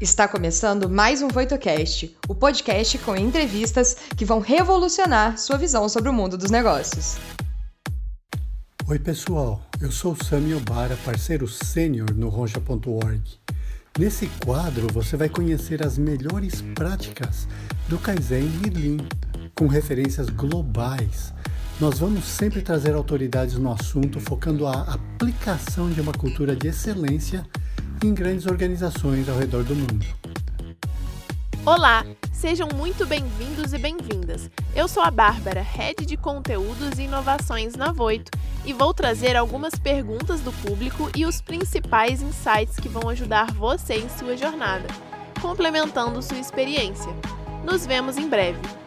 Está começando mais um VoitoCast, o podcast com entrevistas que vão revolucionar sua visão sobre o mundo dos negócios. Oi, pessoal. Eu sou Sami Obara, parceiro sênior no Ronja.org. Nesse quadro, você vai conhecer as melhores práticas do Kaizen e Lean, com referências globais. Nós vamos sempre trazer autoridades no assunto, focando a aplicação de uma cultura de excelência em grandes organizações ao redor do mundo. Olá, sejam muito bem-vindos e bem-vindas. Eu sou a Bárbara, Head de Conteúdos e Inovações na Voito, e vou trazer algumas perguntas do público e os principais insights que vão ajudar você em sua jornada, complementando sua experiência. Nos vemos em breve.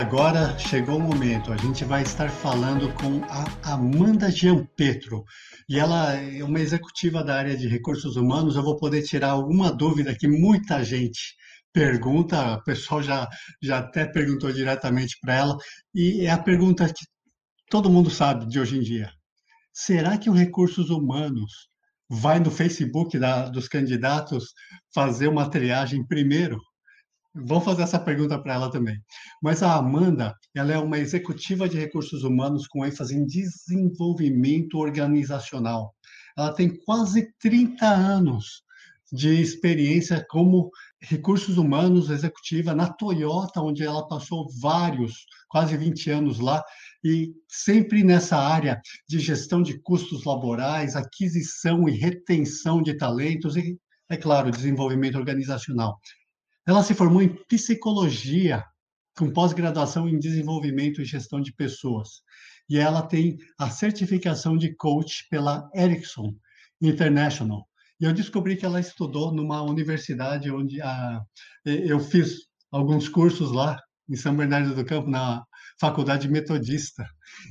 Agora chegou o momento, a gente vai estar falando com a Amanda Giampetro. E ela é uma executiva da área de recursos humanos. Eu vou poder tirar alguma dúvida que muita gente pergunta, o pessoal já, já até perguntou diretamente para ela, e é a pergunta que todo mundo sabe de hoje em dia. Será que o recursos humanos vai no Facebook da, dos candidatos fazer uma triagem primeiro? Vamos fazer essa pergunta para ela também. Mas a Amanda, ela é uma executiva de recursos humanos com ênfase em desenvolvimento organizacional. Ela tem quase 30 anos de experiência como recursos humanos executiva na Toyota, onde ela passou vários, quase 20 anos lá, e sempre nessa área de gestão de custos laborais, aquisição e retenção de talentos e, é claro, desenvolvimento organizacional. Ela se formou em psicologia, com pós-graduação em desenvolvimento e gestão de pessoas. E ela tem a certificação de coach pela Ericsson International. E eu descobri que ela estudou numa universidade onde a, eu fiz alguns cursos lá, em São Bernardo do Campo, na Faculdade Metodista.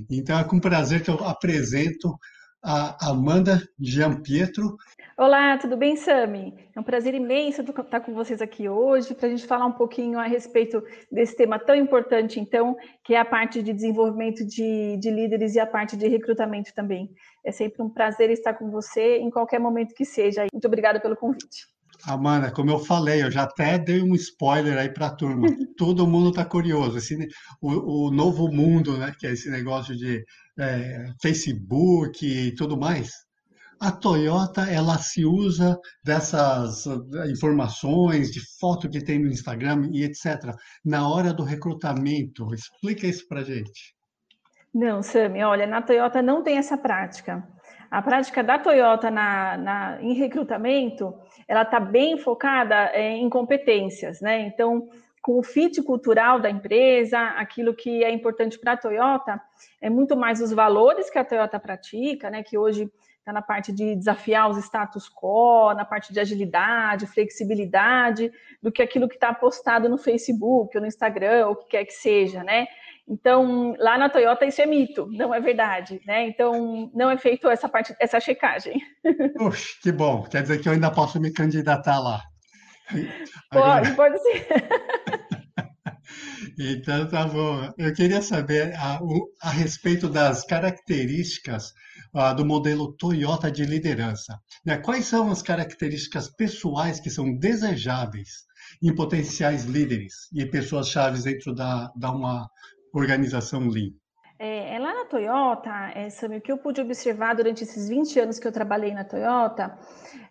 Então é com prazer que eu apresento a Amanda Giampietro. Olá, tudo bem, Sami? É um prazer imenso estar com vocês aqui hoje para a gente falar um pouquinho a respeito desse tema tão importante, então, que é a parte de desenvolvimento de, de líderes e a parte de recrutamento também. É sempre um prazer estar com você em qualquer momento que seja. Muito obrigada pelo convite. Amanda, como eu falei, eu já até dei um spoiler aí para a turma. Todo mundo está curioso. Esse, o, o, novo mundo, né? Que é esse negócio de é, Facebook e tudo mais. A Toyota ela se usa dessas eh, informações de foto que tem no Instagram e etc. Na hora do recrutamento, explica isso para gente. Não, Sami, olha, na Toyota não tem essa prática. A prática da Toyota na, na em recrutamento, ela está bem focada é, em competências, né? Então, com o fit cultural da empresa, aquilo que é importante para a Toyota é muito mais os valores que a Toyota pratica, né? Que hoje está na parte de desafiar os status quo, na parte de agilidade, flexibilidade, do que aquilo que está postado no Facebook ou no Instagram, ou o que quer que seja, né? Então, lá na Toyota isso é mito, não é verdade, né? Então, não é feito essa parte, essa checagem. Puxa, que bom. Quer dizer que eu ainda posso me candidatar lá. Pode, pode ser. Então, tá bom. Eu queria saber a, a respeito das características uh, do modelo Toyota de liderança. Né? Quais são as características pessoais que são desejáveis em potenciais líderes e pessoas chaves dentro da, da uma organização Lean? É, é, lá na Toyota, é, Samir, o que eu pude observar durante esses 20 anos que eu trabalhei na Toyota,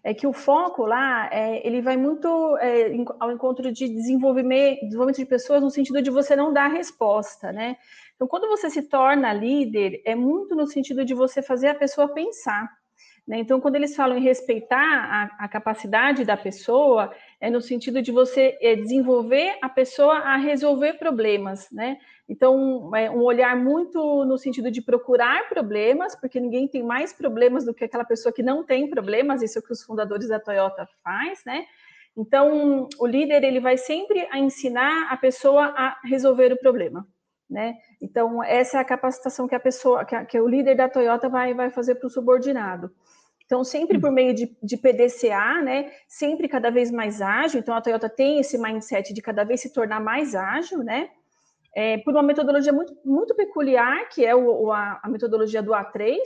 é que o foco lá, é, ele vai muito é, ao encontro de desenvolvimento, desenvolvimento de pessoas no sentido de você não dar resposta, né? Então, quando você se torna líder, é muito no sentido de você fazer a pessoa pensar. Né? Então, quando eles falam em respeitar a, a, capacidade da pessoa, é no sentido de você é, desenvolver a pessoa a resolver problemas, né? Então, é um olhar muito no sentido de procurar problemas, porque ninguém tem mais problemas do que aquela pessoa que não tem problemas, isso é o que os fundadores da Toyota faz, né? Então, o líder, ele vai sempre a ensinar a pessoa a resolver o problema, né? Então, essa é a capacitação que a pessoa, que, a, que o líder da Toyota vai, vai fazer para o subordinado. Então, sempre por meio de, de, PDCA, né? Sempre cada vez mais ágil. Então, a Toyota tem esse mindset de cada vez se tornar mais ágil, né? É, por uma metodologia muito, muito peculiar, que é o, a, a, metodologia do A3,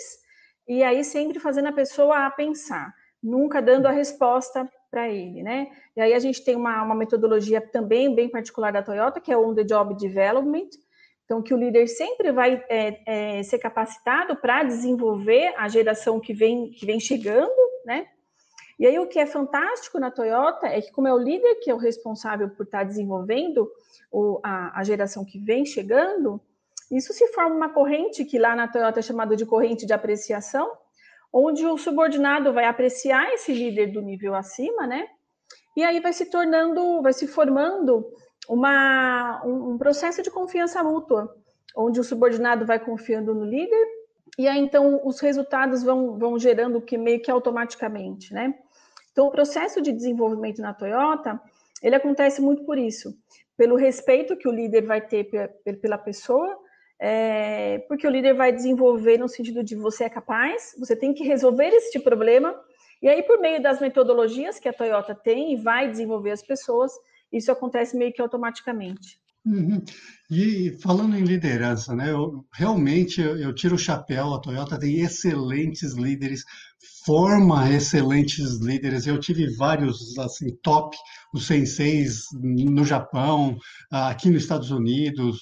e aí sempre fazendo a pessoa a pensar, nunca dando a resposta para ele, né? E aí a gente tem uma, uma metodologia também bem particular da Toyota, que é o On the Job Development, então, que o líder sempre vai é, é, ser capacitado para desenvolver a geração que vem, que vem chegando, né? E aí, o que é fantástico na Toyota é que, como é o líder que é o responsável por estar tá desenvolvendo o, a, a geração que vem chegando, isso se forma uma corrente que lá na Toyota é chamada de corrente de apreciação, onde o subordinado vai apreciar esse líder do nível acima, né? E aí vai se tornando, vai se formando uma, um, um processo de confiança mútua, onde o subordinado vai confiando no líder, e aí então os resultados vão, vão gerando que meio que automaticamente, né? Então o processo de desenvolvimento na Toyota, ele acontece muito por isso, pelo respeito que o líder vai ter pela pessoa, é, porque o líder vai desenvolver no sentido de você é capaz, você tem que resolver este problema, e aí por meio das metodologias que a Toyota tem e vai desenvolver as pessoas, isso acontece meio que automaticamente. Uhum. E falando em liderança, né? Eu, realmente eu, eu, tiro o chapéu. A Toyota tem excelentes líderes, forma excelentes líderes. Eu tive vários assim top, os senseis no Japão, aqui nos Estados Unidos,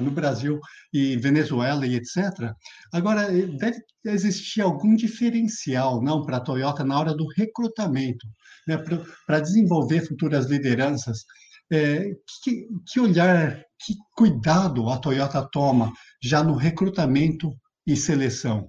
no Brasil e Venezuela e etc. Agora deve existir algum diferencial, não, para a Toyota na hora do recrutamento, né? Para desenvolver futuras lideranças. É, que, que olhar, que cuidado a Toyota toma já no recrutamento e seleção?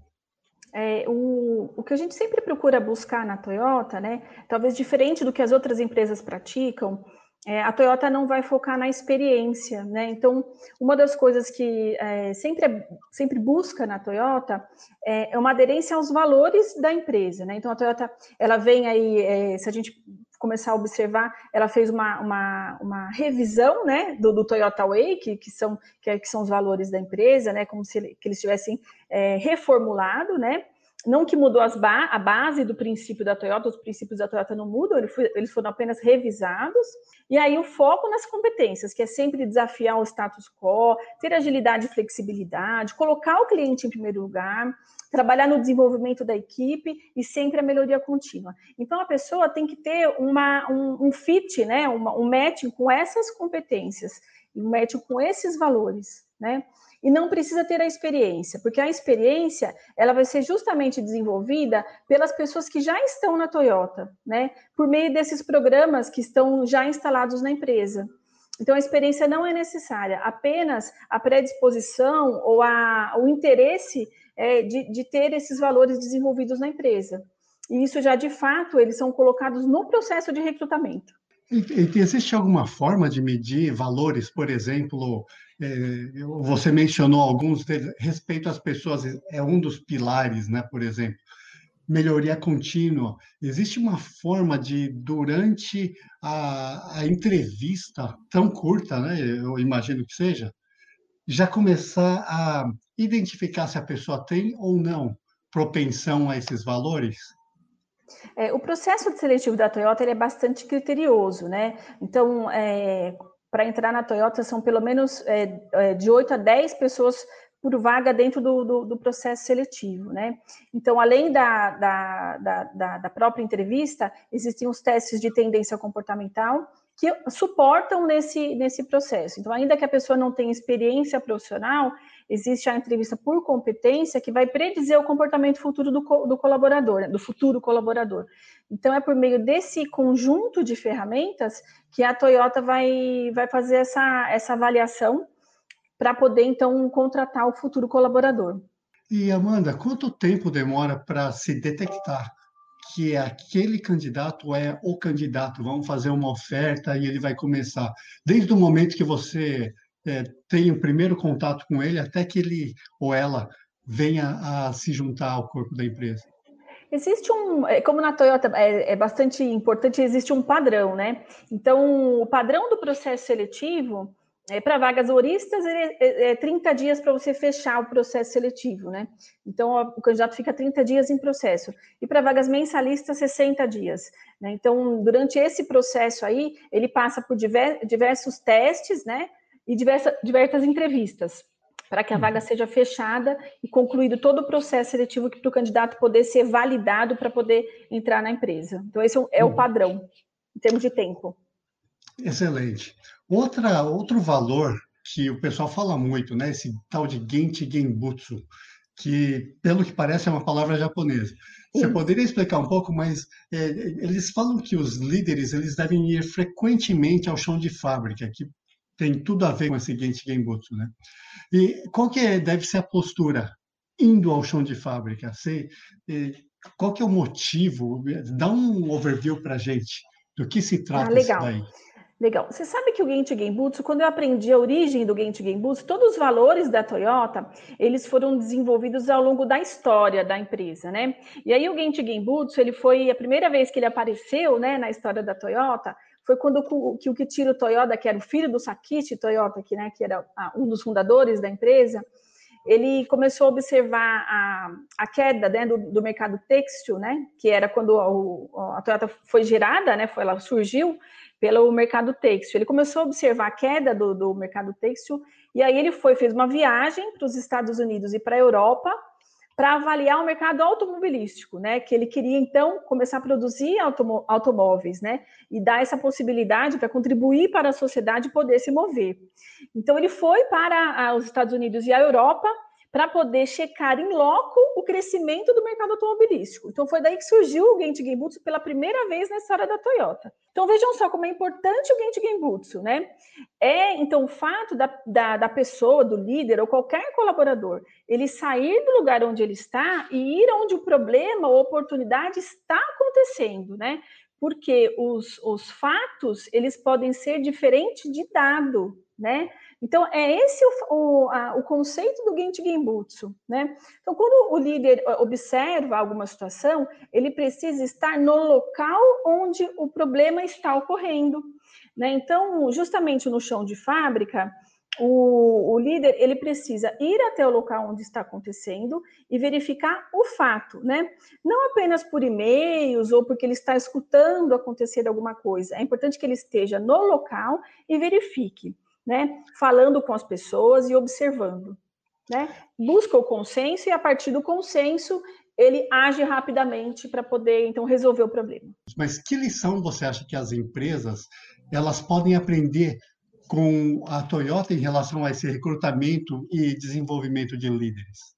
É, o, o que a gente sempre procura buscar na Toyota, né, talvez diferente do que as outras empresas praticam, é, a Toyota não vai focar na experiência, né? Então, uma das coisas que é, sempre, sempre busca na Toyota é, é, uma aderência aos valores da empresa, né? Então, a Toyota, ela vem aí, é, se a gente começar a observar, ela fez uma, uma, uma revisão, né, do, do Toyota Way, que, que, são, que, é, que, são os valores da empresa, né, como se que eles tivessem é, reformulado, né? Não que mudou ba a base do princípio da Toyota, os princípios da Toyota não mudam, eles foram apenas revisados. E aí o foco nas competências, que é sempre desafiar o status quo, ter agilidade e flexibilidade, colocar o cliente em primeiro lugar, trabalhar no desenvolvimento da equipe e sempre a melhoria contínua. Então a pessoa tem que ter uma, um, um fit, né, uma, um match com essas competências, um match com esses valores, né? e não precisa ter a experiência, porque a experiência ela vai ser justamente desenvolvida pelas pessoas que já estão na Toyota, né? Por meio desses programas que estão já instalados na empresa. Então a experiência não é necessária, apenas a predisposição ou a, o interesse é, de, de ter esses valores desenvolvidos na empresa. E isso já de fato eles são colocados no processo de recrutamento. Existe alguma forma de medir valores, por exemplo, é, você mencionou alguns deles, respeito às pessoas é um dos pilares, né? Por exemplo, melhoria contínua. Existe uma forma de, durante a, a entrevista tão curta, né? Eu imagino que seja, já começar a identificar se a pessoa tem ou não propensão a esses valores? É, o processo de seletivo da Toyota é bastante criterioso, né? Então, é, para entrar na Toyota são pelo menos é, é de 8 a 10 pessoas por vaga dentro do, do, do processo seletivo, né? Então, além da, da, da, da, própria entrevista, existem os testes de tendência comportamental que suportam nesse, nesse processo. Então, ainda que a pessoa não tenha experiência profissional, existe a entrevista por competência que vai predizer o comportamento futuro do, do colaborador, né, do futuro colaborador. Então, é por meio desse conjunto de ferramentas que a Toyota vai, vai fazer essa, essa avaliação para poder, então, contratar o futuro colaborador. E, Amanda, quanto tempo demora para se detectar que aquele candidato é o candidato? Vamos fazer uma oferta e ele vai começar. Desde o momento que você é, tem o primeiro contato com ele até que ele ou ela venha a se juntar ao corpo da empresa? Existe um, é, como na Toyota é, é, bastante importante, existe um padrão, né? Então, o padrão do processo seletivo, é, para vagas horistas, ele é, é 30 dias para você fechar o processo seletivo, né? Então, o candidato fica 30 dias em processo. E para vagas mensalistas, 60 dias. Né? Então, durante esse processo aí, ele passa por diversos testes, né? E diversa, diversas entrevistas. para que a vaga seja fechada e concluído todo o processo seletivo para o candidato poder ser validado para poder entrar na empresa. Então, esse é o uhum. padrão, em termos de tempo. Excelente. Outra, outro valor que o pessoal fala muito, né? Esse tal de Genchi Genbutsu, que, pelo que parece, é uma palavra japonesa. Você poderia explicar um pouco, mas é, eles falam que os líderes eles devem ir frequentemente ao chão de fábrica, que tem tudo a ver com esse Genchi Genbutsu, né? E qual que é, deve ser a postura indo ao chão de fábrica? Você, qual que é o motivo? Dá um overview para a gente do que se trata ah, legal. daí. Legal. Você sabe que o Genchi Genbutsu, quando eu aprendi a origem do Genchi Genbutsu, todos os valores da Toyota, eles foram desenvolvidos ao longo da história da empresa, né? E aí o Genchi Genbutsu, ele foi a primeira vez que ele apareceu, né, na história da Toyota, foi quando que o Kichiro Toyota, que era o filho do Sakichi Toyota, que, né, que era um dos fundadores da empresa, ele começou a observar a, a queda né, do, do, mercado têxtil, né, que era quando a, a Toyota foi gerada, né, foi, ela surgiu pelo mercado têxtil. Ele começou a observar a queda do, do mercado têxtil e aí ele foi fez uma viagem para os Estados Unidos e para a Europa para avaliar o mercado automobilístico, né? Que ele queria então começar a produzir automóveis, né? E dar essa possibilidade para contribuir para a sociedade poder se mover. Então ele foi para os Estados Unidos e a Europa para poder checar em loco o crescimento do mercado automobilístico. Então foi daí que surgiu o Genchi Genbutsu pela primeira vez na história da Toyota. Então vejam só como é importante o Genchi Genbutsu, né? É então o fato da, da, da pessoa, do líder ou qualquer colaborador, ele sair do lugar onde ele está e ir onde o problema ou oportunidade está acontecendo, né? Porque os, os fatos eles podem ser diferentes de dado, né? Então, é esse o, o, a, o conceito do Genchi Genbutsu, né? Então, quando o líder observa alguma situação, ele precisa estar no local onde o problema está ocorrendo, né? Então, justamente no chão de fábrica, o, o, líder ele precisa ir até o local onde está acontecendo e verificar o fato, né? Não apenas por e-mails ou porque ele está escutando acontecer alguma coisa. É importante que ele esteja no local e verifique né? Falando com as pessoas e observando, né? Busca o consenso e a partir do consenso ele age rapidamente para poder então resolver o problema. Mas que lição você acha que as empresas elas podem aprender com a Toyota em relação a esse recrutamento e desenvolvimento de líderes?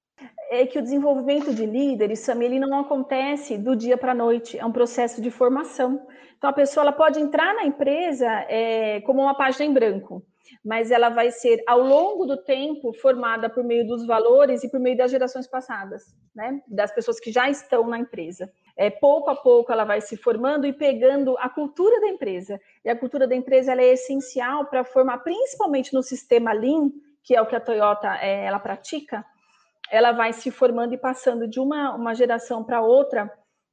É que o desenvolvimento de líderes, Sam, ele não acontece do dia para a noite, é um processo de formação. Então, a pessoa ela pode entrar na empresa é, como uma página em branco mas ela vai ser, ao longo do tempo, formada por meio dos valores e por meio das gerações passadas, né? Das pessoas que já estão na empresa. É, pouco a pouco ela vai se formando e pegando a cultura da empresa. E a cultura da empresa é essencial para formar, principalmente no sistema Lean, que é o que a Toyota é, ela pratica, ela vai se formando e passando de uma, uma geração para outra,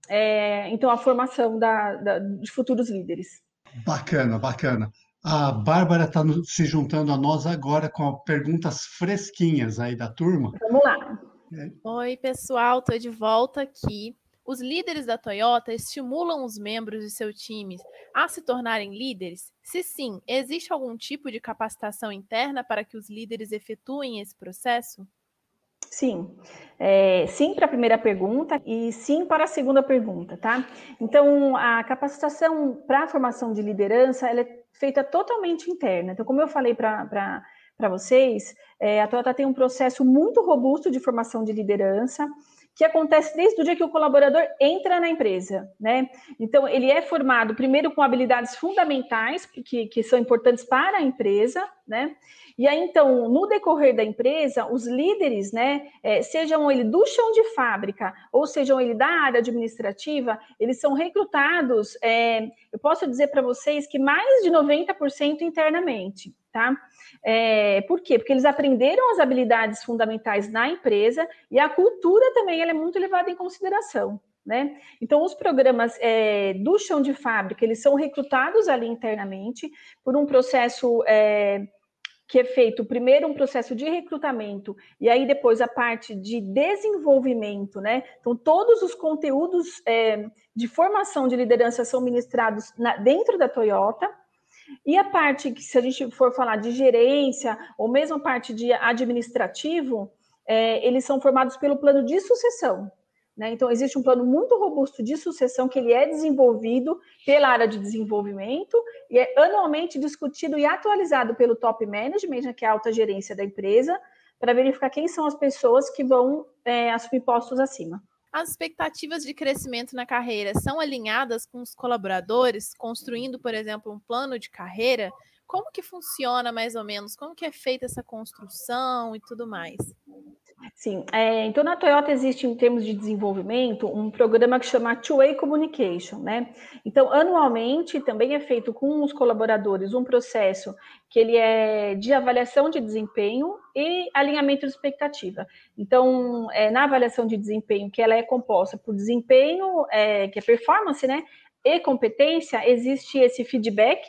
é, então a formação da, da, de futuros líderes. Bacana, bacana. A Bárbara está se juntando a nós agora com perguntas fresquinhas aí da turma. Vamos lá. É. Oi, pessoal, estou de volta aqui. Os líderes da Toyota estimulam os membros de seu time a se tornarem líderes? Se sim, existe algum tipo de capacitação interna para que os líderes efetuem esse processo? Sim, é, sim para a primeira pergunta e sim para a segunda pergunta, tá? Então, a capacitação para a formação de liderança, ela é feita totalmente interna. Então, como eu falei para vocês, é, a Toyota tem um processo muito robusto de formação de liderança, que acontece desde o dia que o colaborador entra na empresa, né? Então, ele é formado primeiro com habilidades fundamentais, que, que são importantes para a empresa, né? E aí, então, no decorrer da empresa, os líderes, né, é, sejam ele do chão de fábrica ou sejam ele da área administrativa, eles são recrutados, é, eu posso dizer para vocês que mais de 90% internamente, tá? É, por quê? Porque eles aprenderam as habilidades fundamentais na empresa e a cultura também ela é muito levada em consideração. Né? Então, os programas é, do chão de fábrica, eles são recrutados ali internamente por um processo é, que é feito primeiro um processo de recrutamento e aí depois a parte de desenvolvimento, né? Então, todos os conteúdos é, de formação de liderança são ministrados na, dentro da Toyota, E a parte que, se a gente for falar de gerência, ou mesmo a parte de administrativo, é, eles são formados pelo plano de sucessão. Né? Então, existe um plano muito robusto de sucessão que ele é desenvolvido pela área de desenvolvimento e é anualmente discutido e atualizado pelo top management, né, que é a alta gerência da empresa, para verificar quem são as pessoas que vão é, assumir postos acima. As expectativas de crescimento na carreira são alinhadas com os colaboradores, construindo, por exemplo, um plano de carreira? Como que funciona mais ou menos? Como que é feita essa construção e tudo mais? Sim, é, então na Toyota existe, em termos de desenvolvimento, um programa que chama Two-Way Communication, né? Então, anualmente, também é feito com os colaboradores um processo que ele é de avaliação de desempenho e alinhamento de expectativa. Então, é, na avaliação de desempenho, que ela é composta por desempenho, é, que é performance, né? E competência, existe esse feedback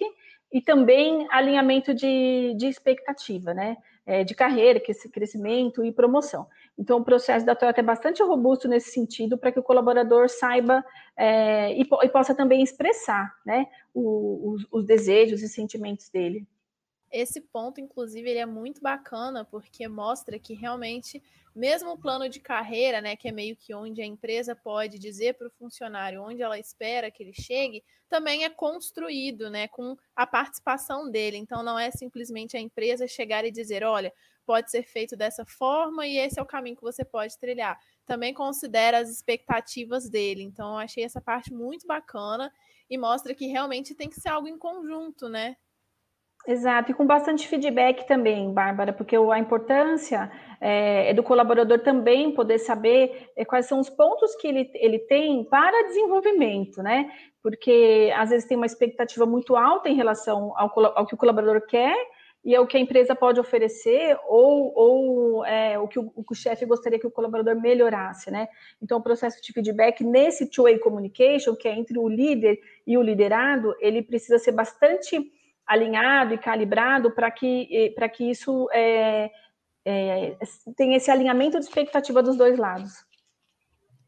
e também alinhamento de, de expectativa, né? É, de carreira, que esse crescimento e promoção. Então, o processo da Toyota é bastante robusto nesse sentido, para que o colaborador saiba é, e, e, possa também expressar né, o, os, os desejos e sentimentos dele. Esse ponto, inclusive, ele é muito bacana, porque mostra que realmente mesmo o plano de carreira, né, que é meio que onde a empresa pode dizer para o funcionário onde ela espera que ele chegue, também é construído, né, com a participação dele. Então não é simplesmente a empresa chegar e dizer, olha, pode ser feito dessa forma e esse é o caminho que você pode trilhar. Também considera as expectativas dele. Então eu achei essa parte muito bacana e mostra que realmente tem que ser algo em conjunto, né? Exato, e com bastante feedback também, Bárbara, porque a importância é, é do colaborador também poder saber é, quais são os pontos que ele, ele tem para desenvolvimento, né? Porque às vezes tem uma expectativa muito alta em relação ao, ao que o colaborador quer e ao que a empresa pode oferecer, ou, ou é, o que o, o, chefe gostaria que o colaborador melhorasse, né? Então, o processo de feedback nesse two-way communication, que é entre o líder e o liderado, ele precisa ser bastante alinhado e calibrado para que, para que isso é, é, tenha esse alinhamento de expectativa dos dois lados.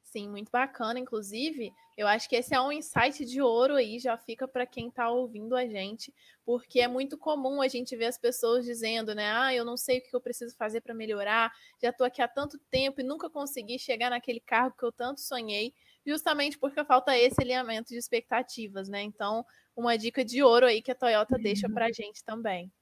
Sim, muito bacana. Inclusive, eu acho que esse é um insight de ouro aí, já fica para quem está ouvindo a gente, porque é muito comum a gente ver as pessoas dizendo, né? Ah, eu não sei o que eu preciso fazer para melhorar, já estou aqui há tanto tempo e nunca consegui chegar naquele cargo que eu tanto sonhei, justamente porque falta esse alinhamento de expectativas, né? Então, uma dica de ouro aí que a Toyota deixa para a gente também.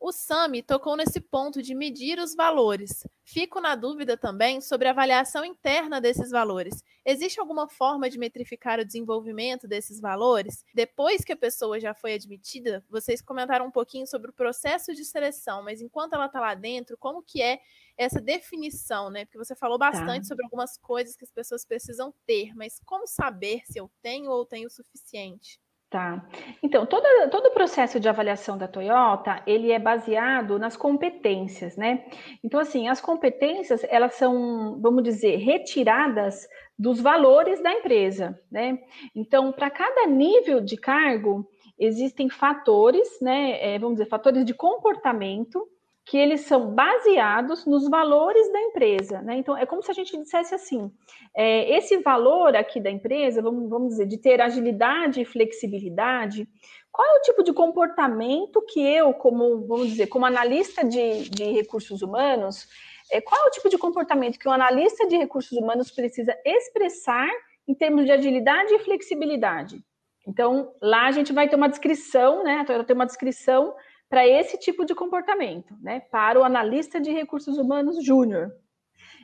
O SAMI tocou nesse ponto de medir os valores. Fico na dúvida também sobre a avaliação interna desses valores. Existe alguma forma de metrificar o desenvolvimento desses valores? Depois que a pessoa já foi admitida, vocês comentaram um pouquinho sobre o processo de seleção, mas enquanto ela está lá dentro, como que é essa definição, né? Porque você falou bastante tá. sobre algumas coisas que as pessoas precisam ter, mas como saber se eu tenho ou tenho o suficiente? Tá. Então, todo, todo o processo de avaliação da Toyota, ele é baseado nas competências, né? Então, assim, as competências, elas são, vamos dizer, retiradas dos valores da empresa, né? Então, para cada nível de cargo, existem fatores, né? É, vamos dizer, fatores de comportamento que eles são baseados nos valores da empresa, né? Então, é como se a gente dissesse assim: é, esse valor aqui da empresa, vamos, vamos dizer, de ter agilidade e flexibilidade, qual é o tipo de comportamento que eu, como, vamos dizer, como analista de, de recursos humanos, é, qual é o tipo de comportamento que um analista de recursos humanos precisa expressar em termos de agilidade e flexibilidade? Então, lá a gente vai ter uma descrição, né? Então, tem uma descrição para esse tipo de comportamento, né? Para o analista de recursos humanos júnior.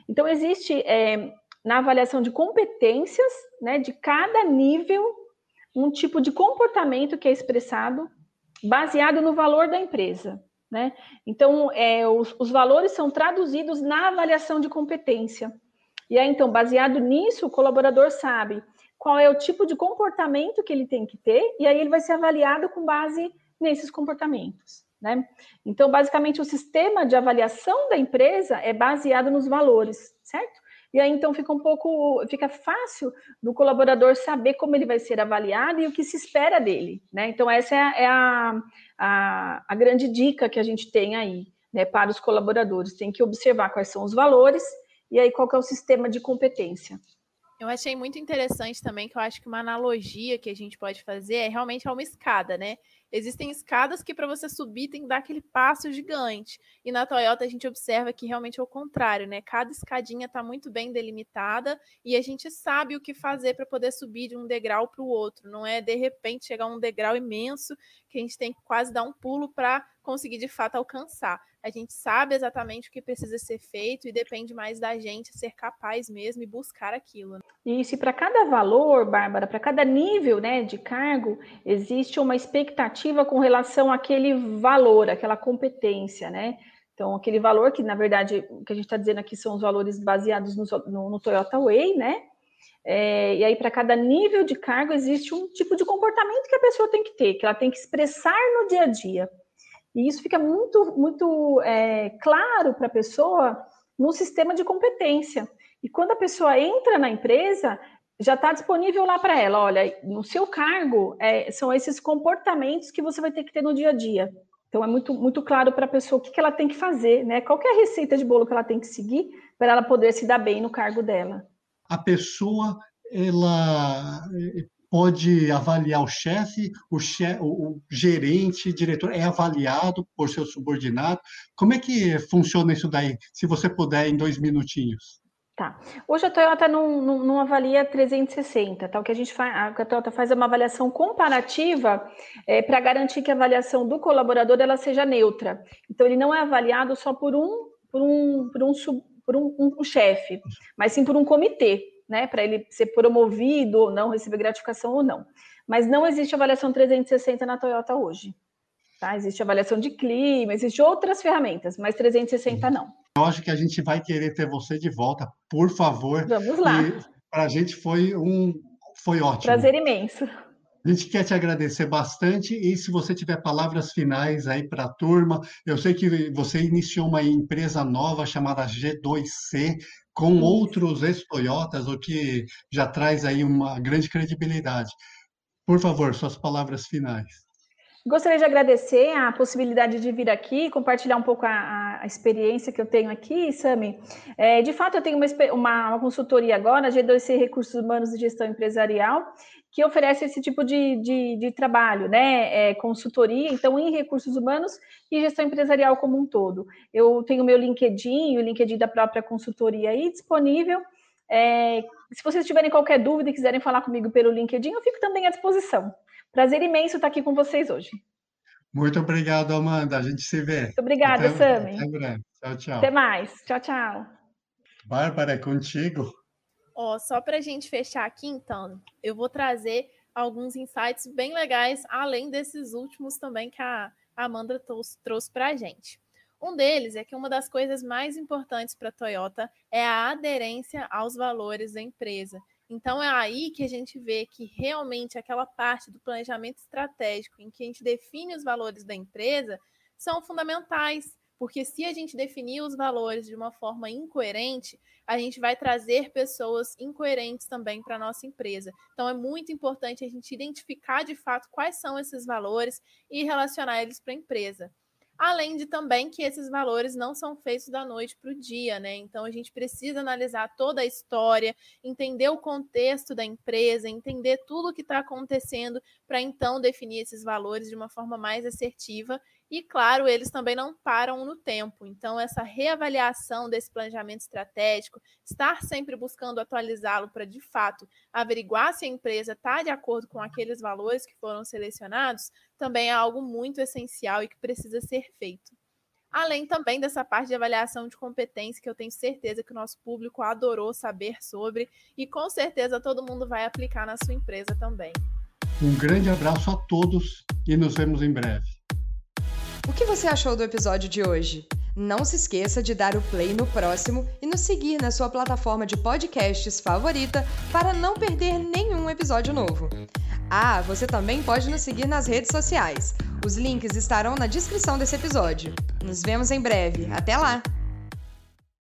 Então, existe é, na avaliação de competências, né, de cada nível, um tipo de comportamento que é expressado baseado no valor da empresa. Né? Então, é, os, os valores são traduzidos na avaliação de competência. E aí, então, baseado nisso, o colaborador sabe qual é o tipo de comportamento que ele tem que ter, e aí ele vai ser avaliado com base nesses comportamentos. Né? Então, basicamente, o sistema de avaliação da empresa é baseado nos valores, certo? E aí, então, fica um pouco, fica fácil do colaborador saber como ele vai ser avaliado e o que se espera dele, né? Então, essa é a, é a, a, a grande dica que a gente tem aí, né, para os colaboradores. Tem que observar quais são os valores e aí qual é o sistema de competência. Eu achei muito interessante também que eu acho que uma analogia que a gente pode fazer é realmente uma escada, né? Existem escadas que para você subir tem que dar aquele passo gigante. E na Toyota a gente observa que realmente é o contrário, né? Cada escadinha está muito bem delimitada e a gente sabe o que fazer para poder subir de um degrau para o outro. Não é de repente chegar a um degrau imenso que a gente tem que quase dar um pulo para conseguir de fato alcançar. A gente sabe exatamente o que precisa ser feito e depende mais da gente ser capaz mesmo e buscar aquilo. Né? E para cada valor, Bárbara, para cada nível né, de cargo, existe uma expectativa com relação àquele valor, aquela competência, né? Então, aquele valor que, na verdade, o que a gente está dizendo aqui são os valores baseados no, no, no Toyota Way, né? É, e aí, para cada nível de cargo, existe um tipo de comportamento que a pessoa tem que ter, que ela tem que expressar no dia a dia. E isso fica muito, muito é, claro para a pessoa no sistema de competência. E quando a pessoa entra na empresa, já está disponível lá para ela, olha, no seu cargo é, são esses comportamentos que você vai ter que ter no dia a dia. Então é muito, muito claro para a pessoa o que, que ela tem que fazer, né? Qual é a receita de bolo que ela tem que seguir para ela poder se dar bem no cargo dela. A pessoa ela pode avaliar o chefe, o, chefe, o gerente, diretor é avaliado por seu subordinado. Como é que funciona isso daí? Se você puder, em dois minutinhos. Tá. Hoje a Toyota não, não, não, avalia 360, tá? O que a gente faz, a Toyota faz é uma avaliação comparativa é, para garantir que a avaliação do colaborador ela seja neutra. Então ele não é avaliado só por um por um por um, por um, um, um chefe, mas sim por um comitê né, para ele ser promovido ou não, receber gratificação ou não. Mas não existe avaliação 360 na Toyota hoje. Tá? Existe avaliação de clima, existe outras ferramentas, mas 360 não. Eu acho que a gente vai querer ter você de volta, por favor. Vamos lá. Para a gente foi um foi ótimo. Prazer imenso. A gente quer te agradecer bastante e se você tiver palavras finais aí para a turma, eu sei que você iniciou uma empresa nova chamada G2C com outros ex-Toyotas, o que já traz aí uma grande credibilidade. Por favor, suas palavras finais. Gostaria de agradecer a possibilidade de vir aqui compartilhar um pouco a, a experiência que eu tenho aqui, Sami. É, de fato, eu tenho uma, uma, uma consultoria agora, G2C Recursos Humanos e Gestão Empresarial, que oferece esse tipo de, de, de trabalho, né? É, consultoria, então, em recursos humanos e gestão empresarial como um todo. Eu tenho meu LinkedIn, o LinkedIn da própria consultoria aí disponível. É, se vocês tiverem qualquer dúvida e quiserem falar comigo pelo LinkedIn, eu fico também à disposição. Prazer imenso estar aqui com vocês hoje. Muito obrigado, Amanda. A gente se vê. Muito obrigada, Sami. Até breve. Tchau, tchau. Até mais. Tchau, tchau. Bárbara, é contigo. Ó, só para a gente fechar aqui, então, eu vou trazer alguns insights bem legais, além desses últimos também que a Amanda trouxe para a gente. Um deles é que uma das coisas mais importantes para a Toyota é a aderência aos valores da empresa. Então é aí que a gente vê que realmente aquela parte do planejamento estratégico em que a gente define os valores da empresa são fundamentais porque se a gente definir os valores de uma forma incoerente, a gente vai trazer pessoas incoerentes também para a nossa empresa. Então é muito importante a gente identificar de fato quais são esses valores e relacionar eles para a empresa. Além de também que esses valores não são feitos da noite para o dia, né? Então a gente precisa analisar toda a história, entender o contexto da empresa, entender tudo o que está acontecendo, para então definir esses valores de uma forma mais assertiva e, claro, eles também não param no tempo. Então, essa reavaliação desse planejamento estratégico, estar sempre buscando atualizá-lo para, de fato, averiguar se a empresa está de acordo com aqueles valores que foram selecionados, também é algo muito essencial e que precisa ser feito. Além também dessa parte de avaliação de competência, que eu tenho certeza que o nosso público adorou saber sobre e com certeza todo mundo vai aplicar na sua empresa também. Um grande abraço a todos e nos vemos em breve. O que você achou do episódio de hoje? Não se esqueça de dar o play no próximo e nos seguir na sua plataforma de podcasts favorita para não perder nenhum episódio novo. Ah, você também pode nos seguir nas redes sociais. Os links estarão na descrição desse episódio. Nos vemos em breve. Até lá!